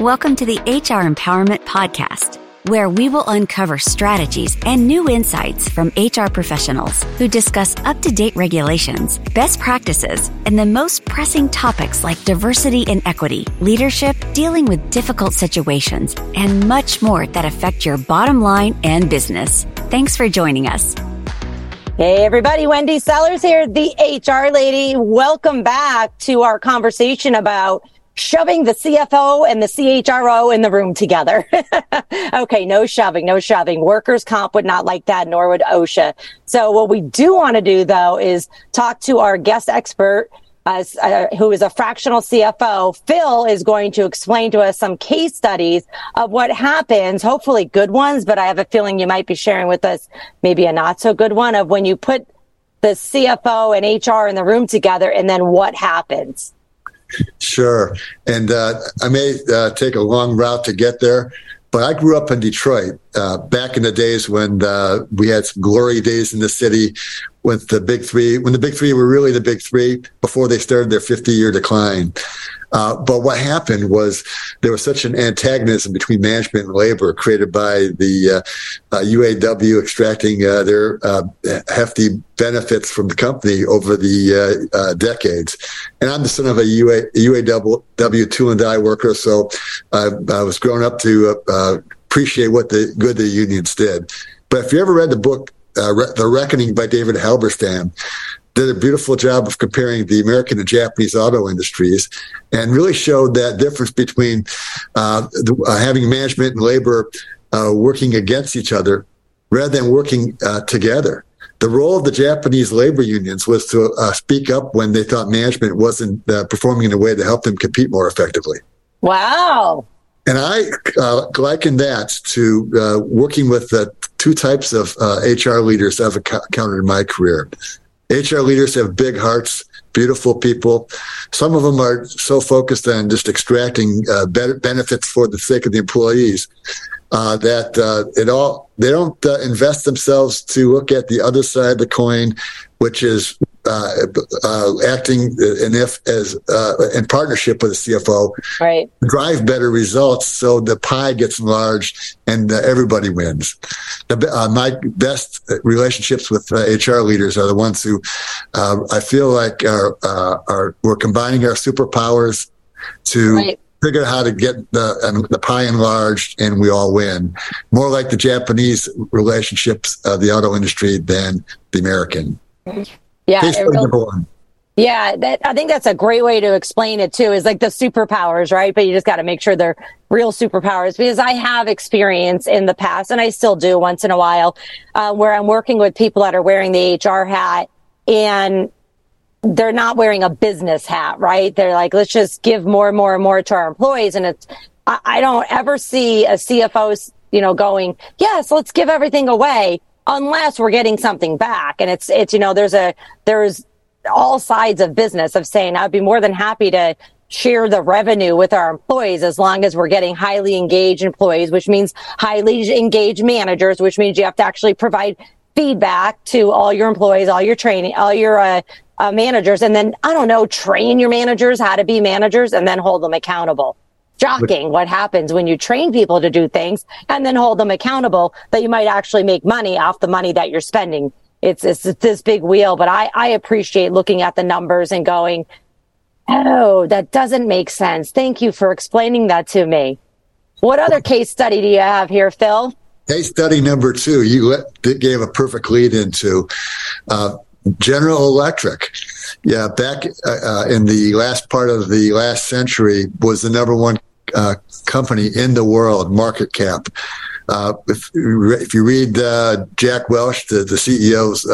Welcome to the HR Empowerment Podcast, where we will uncover strategies and new insights from HR professionals who discuss up to date regulations, best practices, and the most pressing topics like diversity and equity, leadership, dealing with difficult situations, and much more that affect your bottom line and business. Thanks for joining us. Hey, everybody. Wendy Sellers here, the HR lady. Welcome back to our conversation about shoving the CFO and the CHRO in the room together. okay, no shoving, no shoving. Workers' comp would not like that, nor would OSHA. So what we do want to do though is talk to our guest expert, uh, who is a fractional CFO. Phil is going to explain to us some case studies of what happens, hopefully good ones, but I have a feeling you might be sharing with us maybe a not so good one of when you put the CFO and HR in the room together and then what happens. Sure. And uh, I may uh, take a long route to get there, but I grew up in Detroit uh, back in the days when uh, we had some glory days in the city with the big three, when the big three were really the big three before they started their 50 year decline. Uh, but what happened was there was such an antagonism between management and labor created by the uh, uh, UAW extracting uh, their hefty benefits from the company over the decades. And I'm the son of a UA, UAW tool and die worker, so I, was grown up to appreciate what the good the unions did. But if you ever read the book The Reckoning by David Halberstam, did a beautiful job of comparing the American and Japanese auto industries and really showed that difference between uh, the, uh, having management and labor uh, working against each other rather than working uh, together. The role of the Japanese labor unions was to uh, speak up when they thought management wasn't uh, performing in a way to help them compete more effectively. Wow. And I liken that to working with the two types of HR leaders I've encountered in my career. HR leaders have big hearts, beautiful people. Some of them are so focused on just extracting uh, benefits for the sake of the employees uh, that uh, it all they don't uh, invest themselves to look at the other side of the coin, which is uh, uh, acting in if as uh, in partnership with the CFO, right? Drive better results so the pie gets enlarged and uh, everybody wins. The, uh, my best relationships with HR leaders are the ones who I feel like are are we're combining our superpowers to. Right figure out how to get the the pie enlarged and we all win. More like the Japanese relationships of the auto industry than the American. Yeah. Really, yeah, that, I think that's a great way to explain it too. Is like the superpowers, right? But you just got to make sure they're real superpowers because I have experience in the past, and I still do once in a while, uh, where I'm working with people that are wearing the HR hat and they're not wearing a business hat, right? They're like, let's just give more and more and more to our employees, and it's I, I don't ever see a CFO, you know, going, yes, let's give everything away unless we're getting something back. And it's, it's, you know, there's a, there's all sides of business of saying I'd be more than happy to share the revenue with our employees as long as we're getting highly engaged employees, which means highly engaged managers, which means you have to actually provide feedback to all your employees, all your training, all your uh, uh, managers, and then I don't know, train your managers how to be managers, and then hold them accountable shocking what happens when you train people to do things and then hold them accountable that you might actually make money off the money that you're spending. It's, it's, it's this big wheel, but I, I appreciate looking at the numbers and going, Oh, that doesn't make sense. Thank you for explaining that to me. What other case study do you have here, Phil? Case study number two, you gave a perfect lead into uh, General Electric. Yeah, back uh, uh, in the last part of the last century, was the number one uh, company in the world, market cap. Uh, if, if, you read uh, Jack Welch, the, the CEO's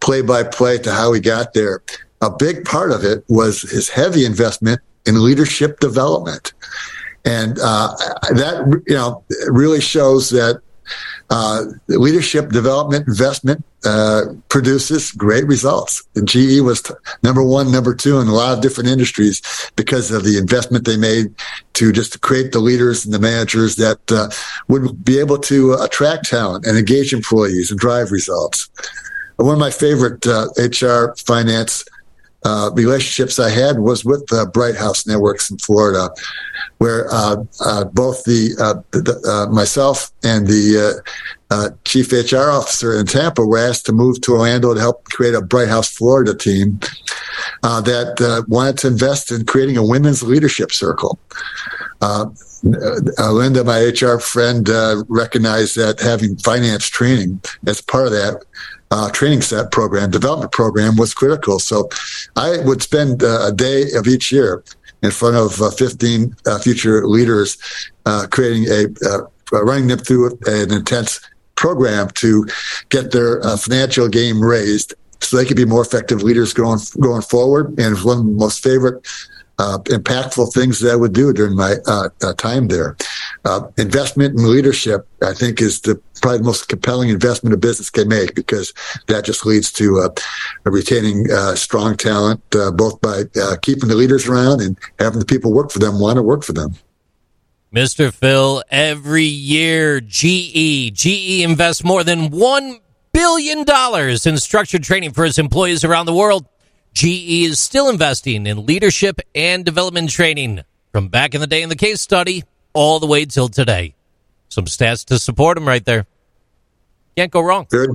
play by play to how he got there, a big part of it was his heavy investment in leadership development. And uh, that, you know, really shows that uh, leadership development investment uh, produces great results. And GE was t- number one, number two in a lot of different industries because of the investment they made to just create the leaders and the managers that uh, would be able to attract talent and engage employees and drive results. One of my favorite HR uh, finance uh, relationships I had was with uh, Bright House Networks in Florida, where uh, uh both the, the myself and the chief HR officer in Tampa were asked to move to Orlando to help create a Bright House Florida team that wanted to invest in creating a women's leadership circle. Linda, my HR friend, recognized that having finance training as part of that uh, training set program, development program was critical. So I would spend uh, a day of each year in front of uh, 15 uh, future leaders, uh, creating a, uh, running them through an intense program to get their financial game raised so they could be more effective leaders going going forward. And one of the most favorite uh, impactful things that I would do during my uh, uh, time there. Uh, investment in leadership, I think, is the probably the most compelling investment a business can make because that just leads to uh, retaining uh, strong talent, both by keeping the leaders around and having the people work for them want to work for them. Mr. Phil, every year GE GE invests more than one billion dollars in structured training for its employees around the world. GE is still investing in leadership and development training from back in the day in the case study all the way till today. Some stats to support them right there. Can't go wrong. Good.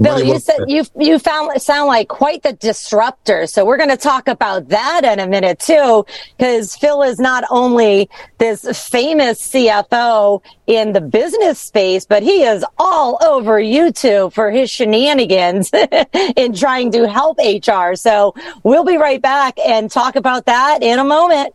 Bill, you said you you found sound like quite the disruptor. So we're going to talk about that in a minute too, because Phil is not only this famous CFO in the business space, but he is all over YouTube for his shenanigans in trying to help HR. So we'll be right back and talk about that in a moment.